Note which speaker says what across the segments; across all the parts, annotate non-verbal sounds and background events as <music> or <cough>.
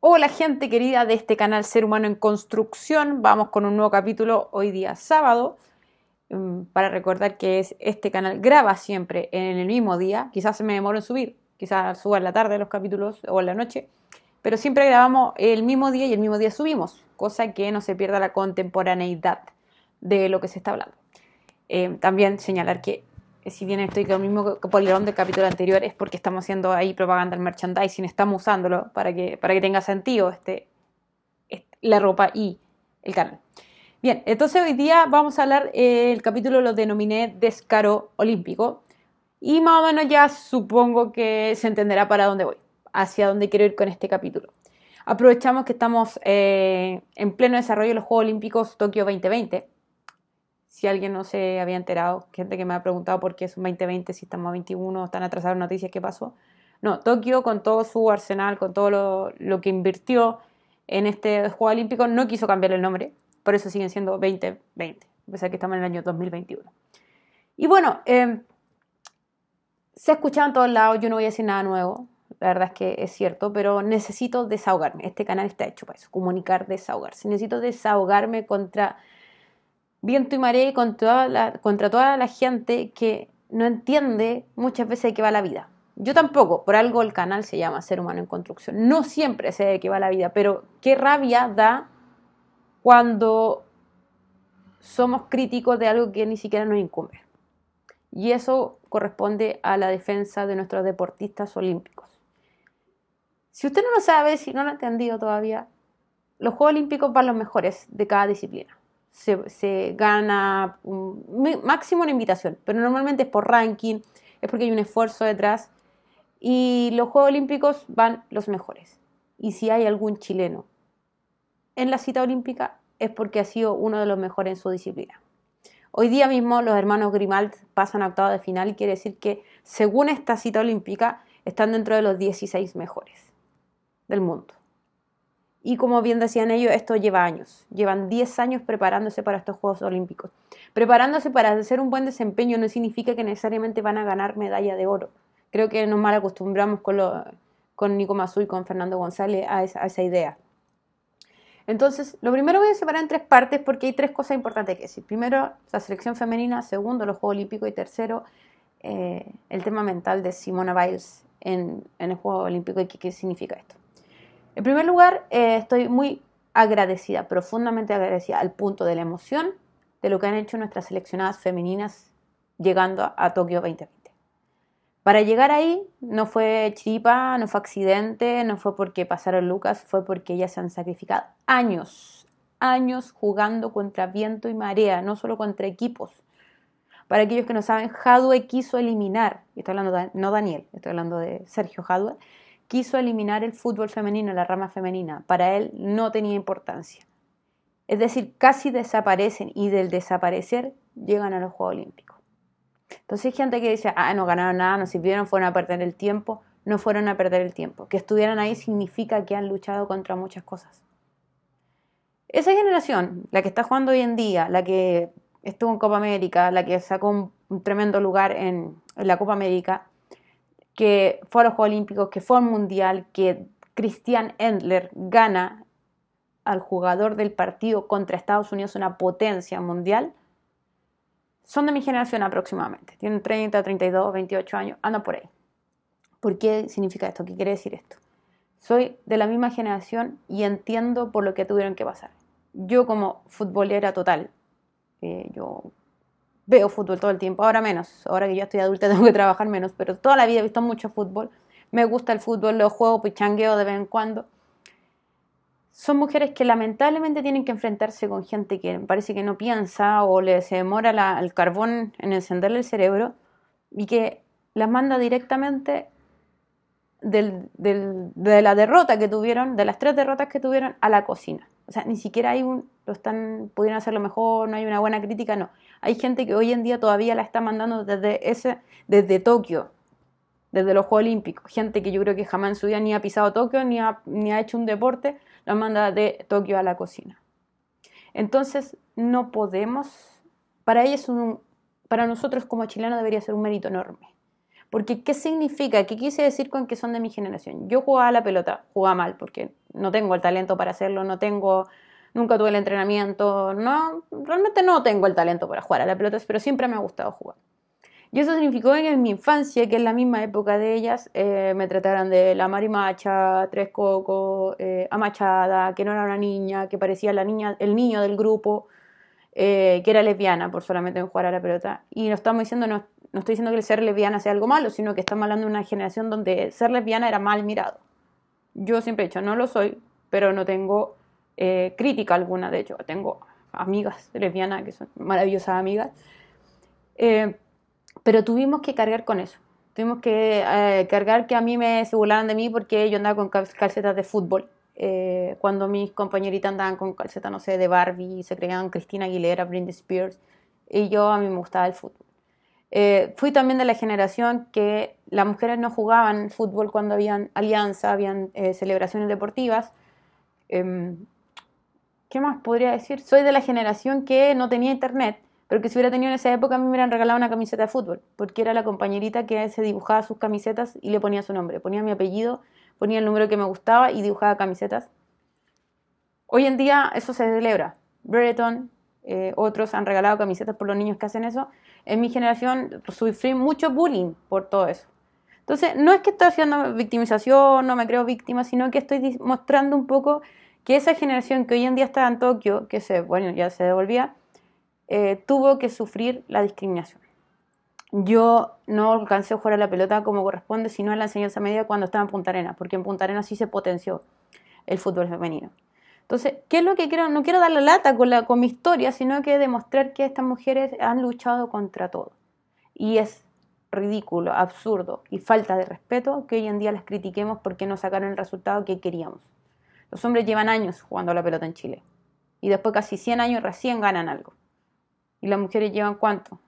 Speaker 1: Hola gente querida de este canal Ser Humano en Construcción. Vamos con un nuevo capítulo hoy día sábado. Mm, para recordar que es, este canal graba siempre en el mismo día. Quizás se me demore en subir, quizás suba en la tarde los capítulos o en la noche. Pero siempre grabamos el mismo día y el mismo día subimos. Cosa que no se pierda la contemporaneidad de lo que se está hablando. Eh, también señalar que si bien estoy con el mismo polerón del capítulo anterior, es porque estamos haciendo ahí propaganda del merchandising, estamos usándolo para que, para que tenga sentido este, la ropa y el canal. Bien, entonces hoy día vamos a hablar, eh, el capítulo lo denominé Descaro Olímpico y más o menos ya supongo que se entenderá para dónde voy, hacia dónde quiero ir con este capítulo. Aprovechamos que estamos eh, en pleno desarrollo de los Juegos Olímpicos Tokio 2020 si alguien no se había enterado, gente que me ha preguntado por qué es un 2020, si estamos a 21, están atrasadas noticias, ¿qué pasó? No, Tokio con todo su arsenal, con todo lo, que invirtió en este Juego Olímpico, no quiso cambiar el nombre, por eso siguen siendo 2020, a pesar que estamos en el año 2021. Y bueno, eh, se ha en todos lados, yo no voy a decir nada nuevo, la verdad es que es cierto, pero necesito desahogarme. Este canal está hecho para eso, comunicar, desahogarse. Necesito desahogarme contra viento y marea contra toda, la, gente que no entiende muchas veces de qué va la vida. Yo tampoco, por algo el canal se llama Ser Humano en Construcción. No siempre sé de qué va la vida, pero qué rabia da cuando somos críticos de algo que ni siquiera nos incumbe. Y eso corresponde a la defensa de nuestros deportistas olímpicos. Si usted no lo sabe, si no lo ha entendido todavía, los Juegos Olímpicos van los mejores de cada disciplina se, gana máximo una invitación, pero normalmente es por ranking, es porque hay un esfuerzo detrás y los Juegos Olímpicos van los mejores. Y si hay algún chileno en la cita olímpica es porque ha sido uno de los mejores en su disciplina. Hoy día mismo los hermanos Grimald pasan a octavo de final y quiere decir que según esta cita olímpica están dentro de los 16 mejores del mundo. Y como bien decían ellos, esto lleva años. Llevan 10 años preparándose para estos Juegos Olímpicos. Preparándose para hacer un buen desempeño no significa que necesariamente van a ganar medalla de oro. Creo que nos mal acostumbramos con, con Nico Mazú y con Fernando González a esa, idea. Entonces, lo primero voy a separar en tres partes porque hay tres cosas importantes que decir. Primero, la selección femenina. Segundo, los Juegos Olímpicos. Y tercero, eh, el tema mental de Simona Biles en el Juego Olímpico y qué significa esto. En primer lugar, eh, estoy muy agradecida, profundamente agradecida al punto de la emoción de lo que han hecho nuestras seleccionadas femeninas llegando a, Tokio 2020. Para llegar ahí no fue chiripa, no fue accidente, no fue porque pasaron Lucas, fue porque ellas se han sacrificado años, años jugando contra viento y marea, no solo contra equipos. Para aquellos que no saben, Jadwe quiso eliminar, y estoy hablando de, no Daniel, estoy hablando de Sergio Jadwe, quiso eliminar el fútbol femenino, la rama femenina. Para él no tenía importancia. Es decir, casi desaparecen y del desaparecer llegan a los Juegos Olímpicos. Entonces hay gente que dice, ah, no ganaron nada, no sirvieron, fueron a perder el tiempo. No fueron a perder el tiempo. Que estuvieran ahí significa que han luchado contra muchas cosas. Esa generación, la que está jugando hoy en día, la que estuvo en Copa América, la que sacó un, tremendo lugar en la Copa América, que fue a los Juegos Olímpicos, que fue al Mundial, que Christian Endler gana al jugador del partido contra Estados Unidos, una potencia mundial, son de mi generación aproximadamente. Tienen 30, 32, 28 años, andan por ahí. ¿Por qué significa esto? ¿Qué quiere decir esto? Soy de la misma generación y entiendo por lo que tuvieron que pasar. Yo como futbolera total, eh, yo veo fútbol todo el tiempo, ahora menos, ahora que yo estoy adulta <laughs> tengo que trabajar menos, pero toda la vida he visto mucho fútbol, me gusta el fútbol, lo juego, pichangueo de vez en cuando. Son mujeres que lamentablemente tienen que enfrentarse con gente que parece que no piensa o le se demora el carbón en encenderle el cerebro y que las manda directamente de la derrota que tuvieron, de las tres derrotas que tuvieron, a la cocina. O sea, ni siquiera hay un, lo están, pudieron hacerlo mejor, no hay una buena crítica, no. Hay gente que hoy en día todavía la está mandando desde ese, desde Tokio, desde los Juegos Olímpicos. Gente que yo creo que jamás en su vida ni ha pisado Tokio, ni ha, ni ha hecho un deporte, la manda de Tokio a la cocina. Entonces, no podemos, para ellos un, para nosotros como chilenos debería ser un mérito enorme. Porque, ¿qué significa? ¿Qué quise decir con que son de mi generación? Yo jugaba a la pelota, jugaba mal, porque no tengo el talento para hacerlo, no tengo, nunca tuve el entrenamiento, no, realmente no tengo el talento para jugar a la pelota, pero siempre me ha gustado jugar. Y eso significó que en mi infancia, que es la misma época de ellas, eh, me trataran de la marimacha, tres cocos, eh, amachada, que no era una niña, que parecía la niña, el niño del grupo, eh, que era lesbiana por solamente jugar a la pelota. Y no estamos diciendo, no, no estoy diciendo que ser lesbiana sea algo malo, sino que estamos hablando de una generación donde ser lesbiana era mal mirado. Yo siempre he dicho, no lo soy, pero no tengo crítica alguna, de hecho, tengo amigas lesbianas que son maravillosas amigas. Pero tuvimos que cargar con eso. Tuvimos que eh, cargar que a mí me se burlaran de mí porque yo andaba con calcetas de fútbol. Eh, cuando mis compañeritas andaban con calcetas, no sé, de Barbie, se creían Cristina Aguilera, Britney Spears, y yo a mí me gustaba el fútbol. Eh, fui también de la generación que las mujeres no jugaban fútbol cuando habían alianza, habían celebraciones deportivas. Em, ¿Qué más podría decir? Soy de la generación que no tenía internet pero que si hubiera tenido en esa época a mí me hubieran regalado una camiseta de fútbol, porque era la compañerita que se dibujaba sus camisetas y le ponía su nombre, ponía mi apellido, ponía el número que me gustaba y dibujaba camisetas. Hoy en día eso se celebra. Brereton, eh, otros han regalado camisetas por los niños que hacen eso. En mi generación sufrí mucho bullying por todo eso. Entonces, no es que estoy haciendo victimización, no me creo víctima, sino que estoy mostrando un poco que esa generación que hoy en día está en Tokio, que se, bueno, ya se devolvía, eh, tuvo que sufrir la discriminación. Yo no alcancé a jugar a la pelota como corresponde, sino en la enseñanza media cuando estaba en Punta Arenas, porque en Punta Arenas sí se potenció el fútbol femenino. Entonces, ¿qué es lo que quiero? No quiero dar la lata con, la, con mi historia, sino que demostrar que estas mujeres han luchado contra todo. Y es ridículo, absurdo y falta de respeto que hoy en día las critiquemos porque no sacaron el resultado que queríamos. Los hombres llevan años jugando a la pelota en Chile y después casi 100 años recién ganan algo. Y las mujeres llevan cuánto?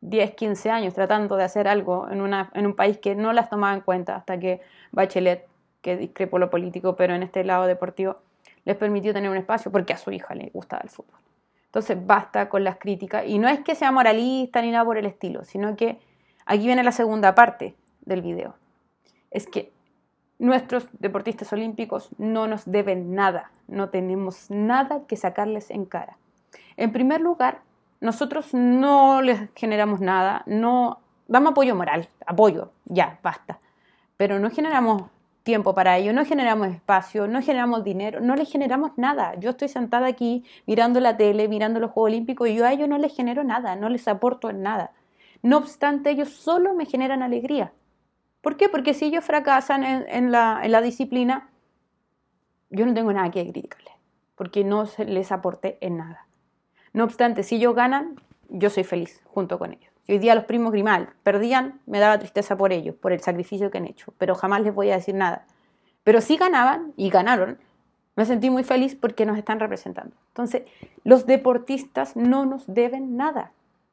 Speaker 1: 10, 15 años tratando de hacer algo en, una, en un país que no las tomaba en cuenta hasta que Bachelet, que discrepó lo político, pero en este lado deportivo, les permitió tener un espacio porque a su hija le gustaba el fútbol. Entonces basta con las críticas. Y no es que sea moralista ni nada por el estilo, sino que aquí viene la segunda parte del video. Es que nuestros deportistas olímpicos no nos deben nada, no tenemos nada que sacarles en cara. En primer lugar, nosotros no les generamos nada, no damos apoyo moral, apoyo, ya, basta. Pero no generamos tiempo para ello, no generamos espacio, no generamos dinero, no les generamos nada. Yo estoy sentada aquí mirando la tele, mirando los Juegos Olímpicos y yo a ellos no les genero nada, no les aporto nada. No obstante, ellos solo me generan alegría. ¿Por qué? Porque si ellos fracasan en, la, disciplina, yo no tengo nada que criticarles, porque no les aporté en nada. No obstante, si ellos ganan, yo soy feliz junto con ellos. hoy día los primos Grimal perdían, me daba tristeza por ellos, por el sacrificio que han hecho, pero jamás les voy a decir nada. Pero si ganaban y ganaron, me sentí muy feliz porque nos están representando. Entonces, los deportistas no nos deben nada.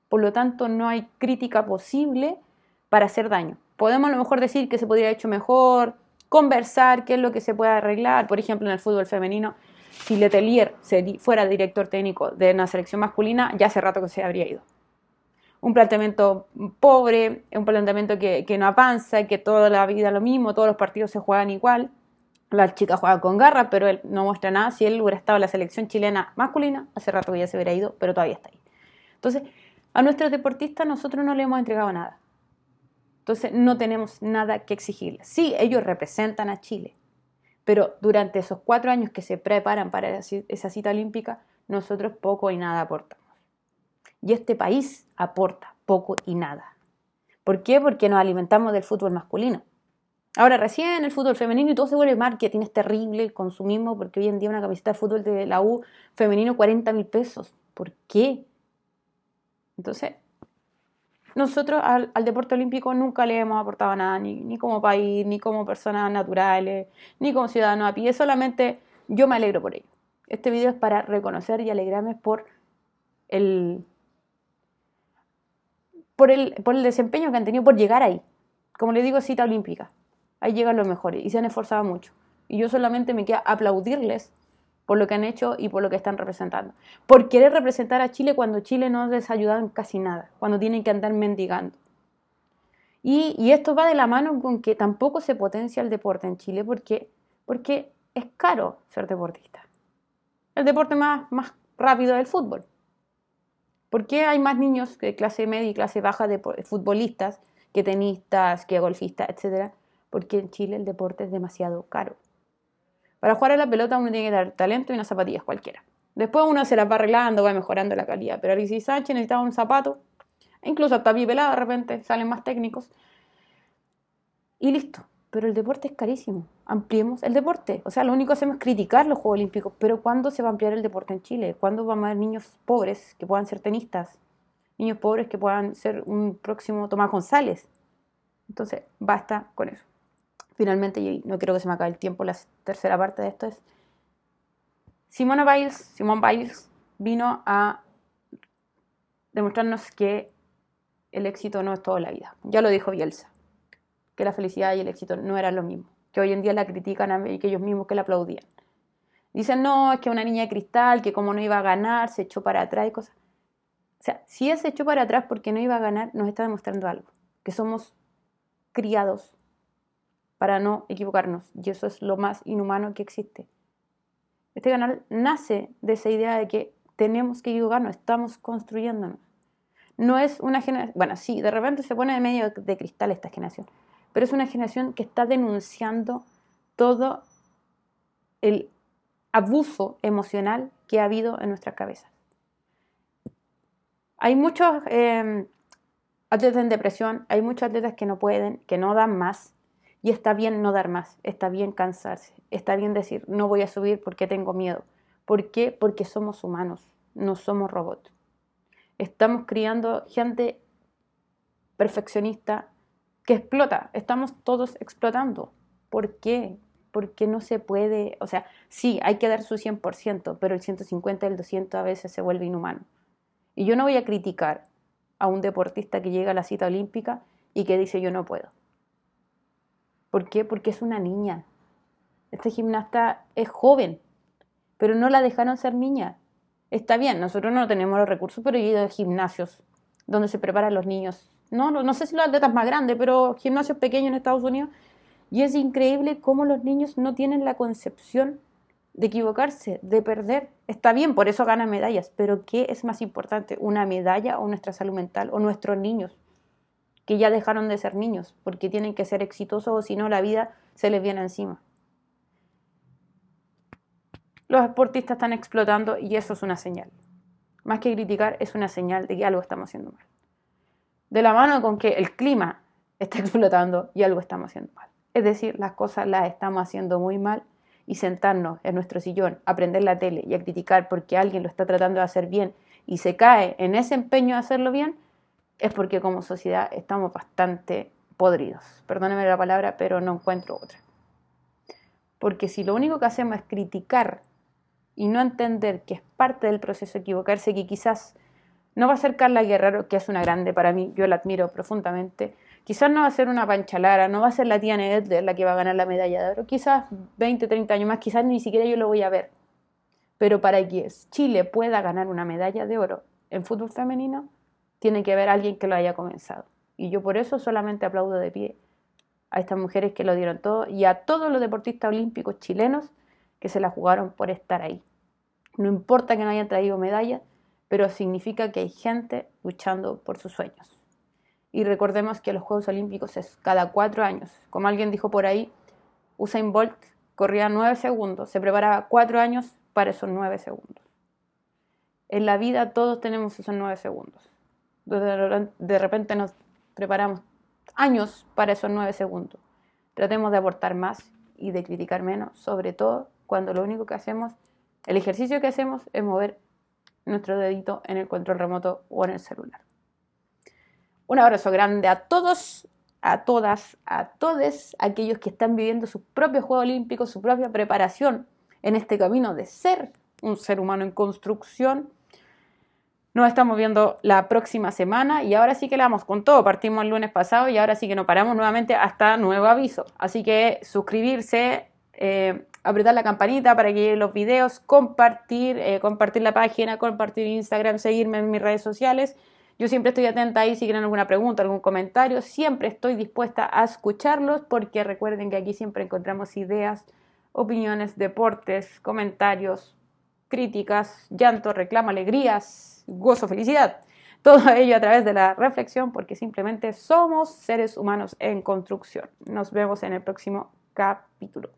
Speaker 1: Por lo tanto, no hay crítica posible para hacer daño. Podemos a lo mejor decir que se podría haber hecho mejor, conversar qué es lo que se puede arreglar. Por ejemplo, en el fútbol femenino, si Letelier fuera director técnico de una selección masculina, ya hace rato que se habría ido. Un planteamiento pobre, un planteamiento que, no avanza, que toda la vida lo mismo, todos los partidos se juegan igual. Las chicas juegan con garra, pero él no muestra nada. Si él hubiera estado en la selección chilena masculina, hace rato que ya se hubiera ido, pero todavía está ahí. Entonces, a nuestros deportistas nosotros no le hemos entregado nada. Entonces, no tenemos nada que exigirles. Sí, ellos representan a Chile, pero durante esos cuatro años que se preparan para esa cita olímpica, nosotros poco y nada aportamos. Y este país aporta poco y nada. ¿Por qué? Porque nos alimentamos del fútbol masculino. Ahora recién el fútbol femenino y todo se vuelve marketing, es terrible el consumismo, porque hoy en día una camiseta de fútbol de la U femenino 40 mil pesos. ¿Por qué? Entonces, nosotros al, deporte olímpico nunca le hemos aportado nada, ni, como país, ni como personas naturales, ni como ciudadanos a pie, solamente yo me alegro por ello. Este video es para reconocer y alegrarme por el, por el, por el desempeño que han tenido, por llegar ahí. Como le digo, cita olímpica. Ahí llegan los mejores y se han esforzado mucho. Y yo solamente me queda aplaudirles por lo que han hecho y por lo que están representando. Por querer representar a Chile cuando Chile no les ha ayudado en casi nada, cuando tienen que andar mendigando. Y, esto va de la mano con que tampoco se potencia el deporte en Chile porque, porque es caro ser deportista. El deporte más, más rápido es el fútbol. ¿Por qué hay más niños de clase media y clase baja de futbolistas que tenistas, que golfistas, etcétera? Porque en Chile el deporte es demasiado caro. Para jugar a la pelota uno tiene que dar talento y unas zapatillas cualquiera. Después uno se las va arreglando, va mejorando la calidad. Pero Alexis Sánchez necesitaba un zapato, incluso hasta Pelado de repente salen más técnicos. Y listo. Pero el deporte es carísimo. Ampliemos el deporte. O sea, lo único que hacemos es criticar los Juegos Olímpicos. Pero ¿cuándo se va a ampliar el deporte en Chile? ¿Cuándo vamos a haber niños pobres que puedan ser tenistas? Niños pobres que puedan ser un próximo Tomás González. Entonces, basta con eso. Finalmente, y no quiero que se me acabe el tiempo, la tercera parte de esto es Simone Biles, Simone Biles vino a demostrarnos que el éxito no es toda la vida. Ya lo dijo Bielsa, que la felicidad y el éxito no eran lo mismo, que hoy en día la critican a ellos mismos que la aplaudían. Dicen, no, es que una niña de cristal, que como no iba a ganar, se echó para atrás y cosas. O sea, si ella se echó para atrás porque no iba a ganar, nos está demostrando algo, que somos criados para no equivocarnos, y eso es lo más inhumano que existe. Este canal nace de esa idea de que tenemos que equivocarnos, estamos construyéndonos. No es una generación, bueno, sí, de repente se pone de medio de cristal esta generación, pero es una generación que está denunciando todo el abuso emocional que ha habido en nuestras cabezas. Hay muchos eh, atletas en depresión, hay muchos atletas que no pueden, que no dan más, y está bien no dar más, está bien cansarse, está bien decir, no voy a subir porque tengo miedo. ¿Por qué? Porque somos humanos, no somos robots. Estamos criando gente perfeccionista que explota, estamos todos explotando. ¿Por qué? Porque no se puede, o sea, sí, hay que dar su 100%, pero el 150 y el 200 a veces se vuelve inhumano. Y yo no voy a criticar a un deportista que llega a la cita olímpica y que dice yo no puedo. ¿Por qué? Porque es una niña. Este gimnasta es joven, pero no la dejaron ser niña. Está bien, nosotros no tenemos los recursos, pero he ido a gimnasios donde se preparan los niños. No, no, sé si los atletas más grandes, pero gimnasios pequeños en Estados Unidos. Y es increíble cómo los niños no tienen la concepción de equivocarse, de perder. Está bien, por eso ganan medallas, pero ¿qué es más importante? ¿Una medalla o nuestra salud mental o nuestros niños? Que ya dejaron de ser niños, porque tienen que ser exitosos o si no la vida se les viene encima. Los deportistas están explotando y eso es una señal. Más que criticar, es una señal de que algo estamos haciendo mal. De la mano con que el clima está <laughs> explotando y algo estamos haciendo mal. Es decir, las cosas las estamos haciendo muy mal y sentarnos en nuestro sillón, a prender la tele y a criticar porque alguien lo está tratando de hacer bien y se cae en ese empeño de hacerlo bien, es porque como sociedad estamos bastante podridos. Perdóneme la palabra, pero no encuentro otra. Porque si lo único que hacemos es criticar y no entender que es parte del proceso equivocarse, que quizás no va a ser Carla Guerrero, que es una grande para mí, yo la admiro profundamente, quizás no va a ser una Pancha Lara, no va a ser la tía Nedler la que va a ganar la medalla de oro, quizás 20, 30 años más, quizás ni siquiera yo lo voy a ver. Pero para que Chile pueda ganar una medalla de oro en fútbol femenino, tiene que haber alguien que lo haya comenzado. Y yo por eso solamente aplaudo de pie a estas mujeres que lo dieron todo y a todos los deportistas olímpicos chilenos que se la jugaron por estar ahí. No importa que no hayan traído medallas, pero significa que hay gente luchando por sus sueños. Y recordemos que los Juegos Olímpicos es cada cuatro años. Como alguien dijo por ahí, Usain Bolt corría nueve segundos, se preparaba cuatro años para esos nueve segundos. En la vida todos tenemos esos nueve segundos de repente nos preparamos años para esos nueve segundos. Tratemos de aportar más y de criticar menos, sobre todo cuando lo único que hacemos, el ejercicio que hacemos es mover nuestro dedito en el control remoto o en el celular. Un abrazo grande a todos, a todas, a todos aquellos que están viviendo su propio Juego Olímpico, su propia preparación en este camino de ser un ser humano en construcción nos estamos viendo la próxima semana y ahora sí que la vamos con todo. Partimos el lunes pasado y ahora sí que nos paramos nuevamente hasta nuevo aviso. Así que suscribirse, eh, apretar la campanita para que lleguen los videos, compartir, eh, compartir la página, compartir Instagram, seguirme en mis redes sociales. Yo siempre estoy atenta ahí si quieren alguna pregunta, algún comentario. Siempre estoy dispuesta a escucharlos porque recuerden que aquí siempre encontramos ideas opiniones, deportes, comentarios, críticas, llanto, reclamo, alegrías, gozo, felicidad. Todo <laughs> ello a través de la reflexión porque simplemente somos seres humanos en construcción. Nos vemos en el próximo capítulo.